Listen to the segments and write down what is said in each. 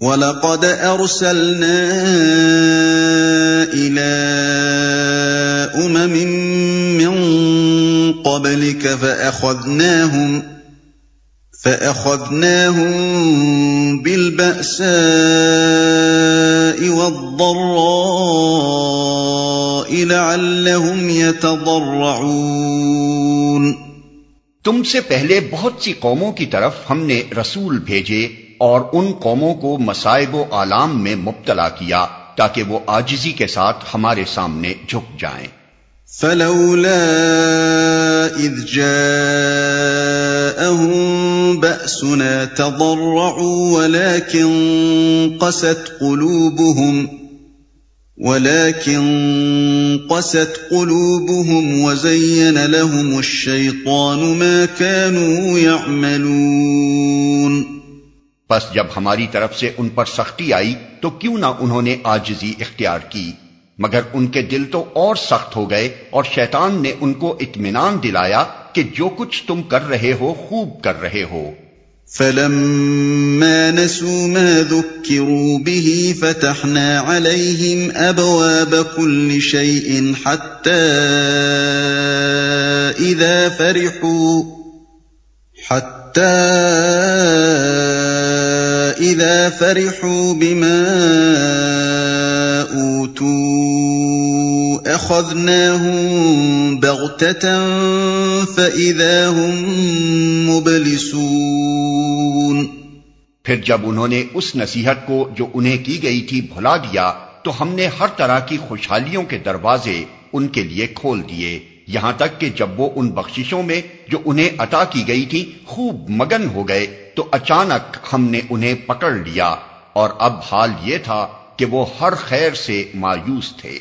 وَلَقَدْ أَرْسَلْنَا إِلَىٰ أُمَمٍ مِّن قَبْلِكَ فَأَخَذْنَاهُمْ فَأَخَذْنَاهُم بِالْبَأْسَاءِ وَالضَّرَّاءِ لَعَلَّهُمْ يَتَضَرَّعُونَ تم سے پہلے بہت سی قوموں کی طرف ہم نے رسول بھیجے اور ان قوموں کو مصائب و آلام میں مبتلا کیا تاکہ وہ آجزی کے ساتھ ہمارے سامنے جھک جائیں۔ فلولا اذ جاءهم بأسنا تضرعوا ولكن قست قلوبهم ولكن قست قلوبهم وزين لهم الشيطان ما كانوا يعملون بس جب ہماری طرف سے ان پر سختی آئی تو کیوں نہ انہوں نے آجزی اختیار کی؟ مگر ان کے دل تو اور سخت ہو گئے اور شیطان نے ان کو اطمینان دلایا کہ جو کچھ تم کر رہے ہو خوب کر رہے ہو۔ فلما نسوا ما ذكروا به فتحنا عليهم أبواب كل شيء حتى إذا فرحوا حتى إذا فرحوا بما أوتوا أخذناهم بغتة فإذا هم مبلسون پھر جب انہوں نے اس نصیحت کو جو انہیں کی گئی تھی بھلا دیا، تو ہم نے ہر طرح کی خوشحالیوں کے دروازے ان کے لیے کھول دیے۔ یہاں تک کہ جب وہ ان بخششوں میں جو انہیں عطا کی گئی تھی، خوب مگن ہو گئے۔ تو اچانک ہم نے انہیں پکڑ لیا اور اب حال یہ تھا کہ وہ ہر خیر سے مایوس تھے۔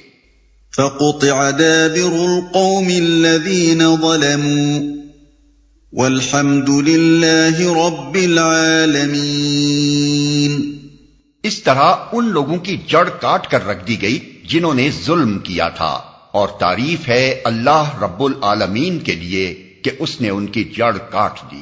فقطع دابر القوم الذين ظلموا والحمد لله رب العالمين۔ اس طرح ان لوگوں کی جڑ کاٹ کر رکھ دی گئی جنہوں نے ظلم کیا تھا۔ اور تعریف ہے اللہ رب العالمین کے لیے کہ اس نے ان کی جڑ کاٹ دی۔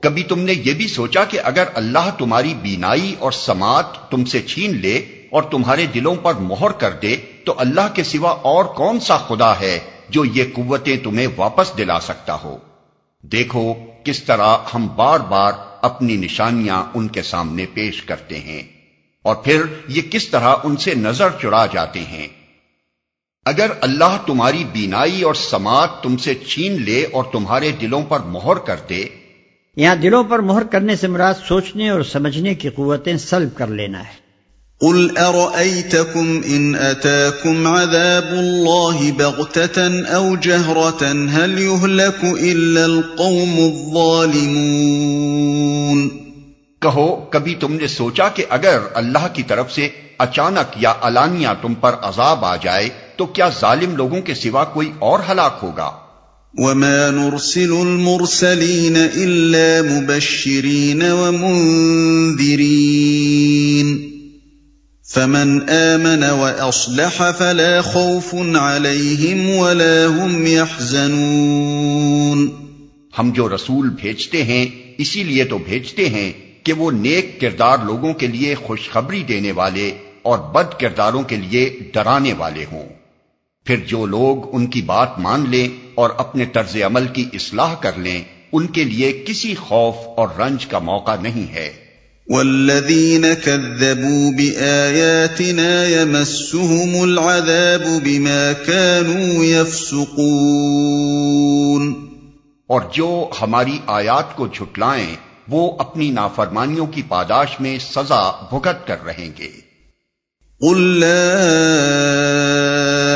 کبھی تم نے یہ بھی سوچا کہ اگر اللہ تمہاری بینائی اور سماعت تم سے چھین لے اور تمہارے دلوں پر مہر کر دے، تو اللہ کے سوا اور کون سا خدا ہے جو یہ قوتیں تمہیں واپس دلا سکتا ہو؟ دیکھو کس طرح ہم بار بار اپنی نشانیاں ان کے سامنے پیش کرتے ہیں اور پھر یہ کس طرح ان سے نظر چڑا جاتے ہیں۔ اگر اللہ تمہاری بینائی اور سماعت تم سے چھین لے اور تمہارے دلوں پر مہر کر دے یہاں دلوں پر مہر کرنے سے مراد سوچنے اور سمجھنے کی قوتیں سلب کر لینا ہے۔ قل ارأيتكم ان اتاكم عذاب الله بغتة او جهرة هل يهلك الا القوم الظالمون؟ کہو کبھی تم نے سوچا کہ اگر اللہ کی طرف سے اچانک یا علانیہ تم پر عذاب آ جائے تو کیا ظالم لوگوں کے سوا کوئی اور ہلاک ہوگا؟ وما نرسل المرسلين الا مبشرين ومنذرين فمن امن واصلح فلا خوف عليهم ولا هم يحزنون ہم جو رسول بھیجتے ہیں، اسی لیے تو بھیجتے ہیں کہ وہ نیک کردار لوگوں کے لیے خوشخبری دینے والے اور بد کرداروں کے لیے ڈرانے والے ہوں۔ پھر جو لوگ ان کی بات مان لیں اور اپنے طرز عمل کی اصلاح کر لیں ان کے لیے کسی خوف اور رنج کا موقع نہیں ہے۔ والذین كذبوا بآیاتنا يمسهم العذاب بما كانوا يفسقون۔ اور جو ہماری آیات کو جھٹلائیں وہ اپنی نافرمانیوں کی پاداش میں سزا بھگت کر رہیں گے۔ قل لا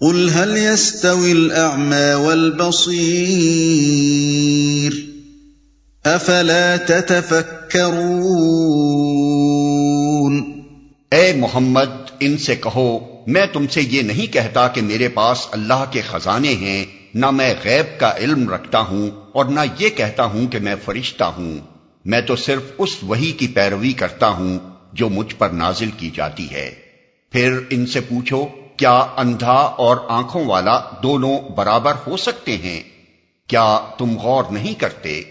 قل هل يستوي الاعمى والبصير افلا تتفكرون اے محمد، ان سے کہو، میں تم سے یہ نہیں کہتا کہ میرے پاس اللہ کے خزانے ہیں، نہ میں غیب کا علم رکھتا ہوں اور نہ یہ کہتا ہوں کہ میں فرشتہ ہوں۔ میں تو صرف اس وہی کی پیروی کرتا ہوں جو مجھ پر نازل کی جاتی ہے۔ پھر ان سے پوچھو کیا اندھا اور آنکھوں والا دونوں برابر ہو سکتے ہیں؟ کیا تم غور نہیں کرتے؟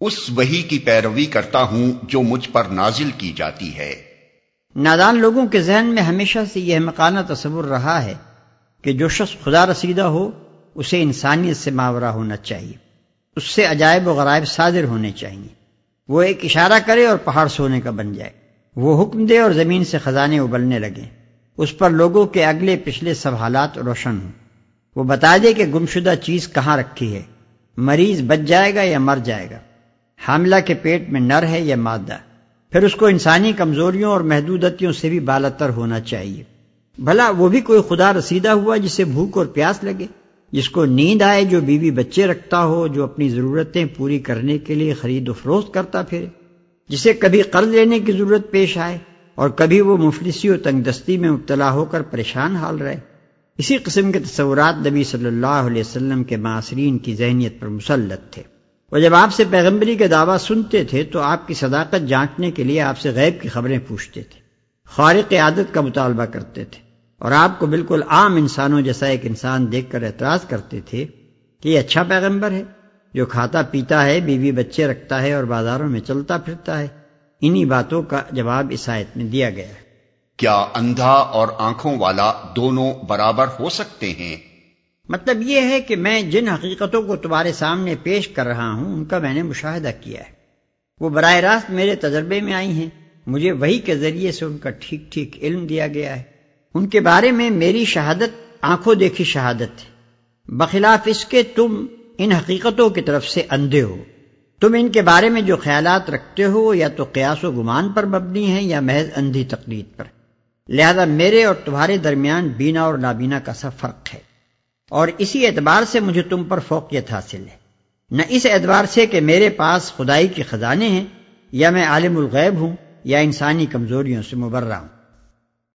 اس وہی کی پیروی کرتا ہوں جو مجھ پر نازل کی جاتی ہے۔ نادان لوگوں کے ذہن میں ہمیشہ سے یہ مکانہ تصور رہا ہے کہ جو شخص خدا رسیدہ ہو، اسے انسانیت سے ماورہ ہونا چاہیے۔ اس سے عجائب و غرائب صادر ہونے چاہیے۔ وہ ایک اشارہ کرے اور پہاڑ سونے کا بن جائے۔ وہ حکم دے اور زمین سے خزانے ابلنے لگے اس پر لوگوں کے اگلے پچھلے سب حالات روشن ہوں۔ وہ بتا دے کہ گمشدہ چیز کہاں رکھی ہے۔ مریض بچ جائے گا یا مر جائے گا؟ حاملہ کے پیٹ میں نر ہے یا مادہ؟ پھر اس کو انسانی کمزوریوں اور محدودتوں سے بھی بالتر ہونا چاہیے۔ بھلا وہ بھی کوئی خدا رسیدہ ہوا جسے بھوک اور پیاس لگے؟ جس کو نیند آئے جو بیوی بچے رکھتا ہو، جو اپنی ضرورتیں پوری کرنے کے لیے خرید و فروخت کرتا پھرے۔ جسے کبھی قرض لینے کی ضرورت پیش آئے۔ اور کبھی وہ مفلسی و تنگ دستی میں مبتلا ہو کر پریشان حال رہے۔ اسی قسم کے تصورات نبی صلی اللہ علیہ وسلم کے معاصرین کی ذہنیت پر مسلط تھے۔ وہ جب آپ سے پیغمبری کے دعویٰ سنتے تھے تو آپ کی صداقت جانچنے کے لیے آپ سے غیب کی خبریں پوچھتے تھے۔ خارق عادت کا مطالبہ کرتے تھے۔ اور آپ کو بالکل عام انسانوں جیسا ایک انسان دیکھ کر اعتراض کرتے تھے کہ یہ اچھا پیغمبر ہے، جو کھاتا پیتا ہے، بیوی بچے رکھتا ہے اور بازاروں میں چلتا پھرتا ہے۔ انہی باتوں کا جواب اس آیت میں دیا گیا ہے۔ کیا اندھا اور آنکھوں والا دونوں برابر ہو سکتے ہیں؟ مطلب یہ ہے کہ میں جن حقیقتوں کو تمہارے سامنے پیش کر رہا ہوں ان کا میں نے مشاہدہ کیا ہے۔ وہ براہ راست میرے تجربے میں آئی ہیں۔ مجھے وہی کے ذریعے سے ان کا ٹھیک ٹھیک علم دیا گیا ہے۔ ان کے بارے میں میری شہادت آنکھوں دیکھی شہادت ہے۔ بخلاف اس کے تم ان حقیقتوں کی طرف سے اندھے ہو۔ تم ان کے بارے میں جو خیالات رکھتے ہو، یا تو قیاس و گمان پر مبنی ہیں، یا محض اندھی تقلید پر۔ لہذا میرے اور تمہارے درمیان بینا اور نابینا کا سا فرق ہے۔ اور اسی اعتبار سے مجھے تم پر فوقیت حاصل ہے۔ نہ اس اعتبار سے کہ میرے پاس خدائی کے خزانے ہیں، یا میں عالم الغیب ہوں، یا انسانی کمزوریوں سے مبرہ ہوں۔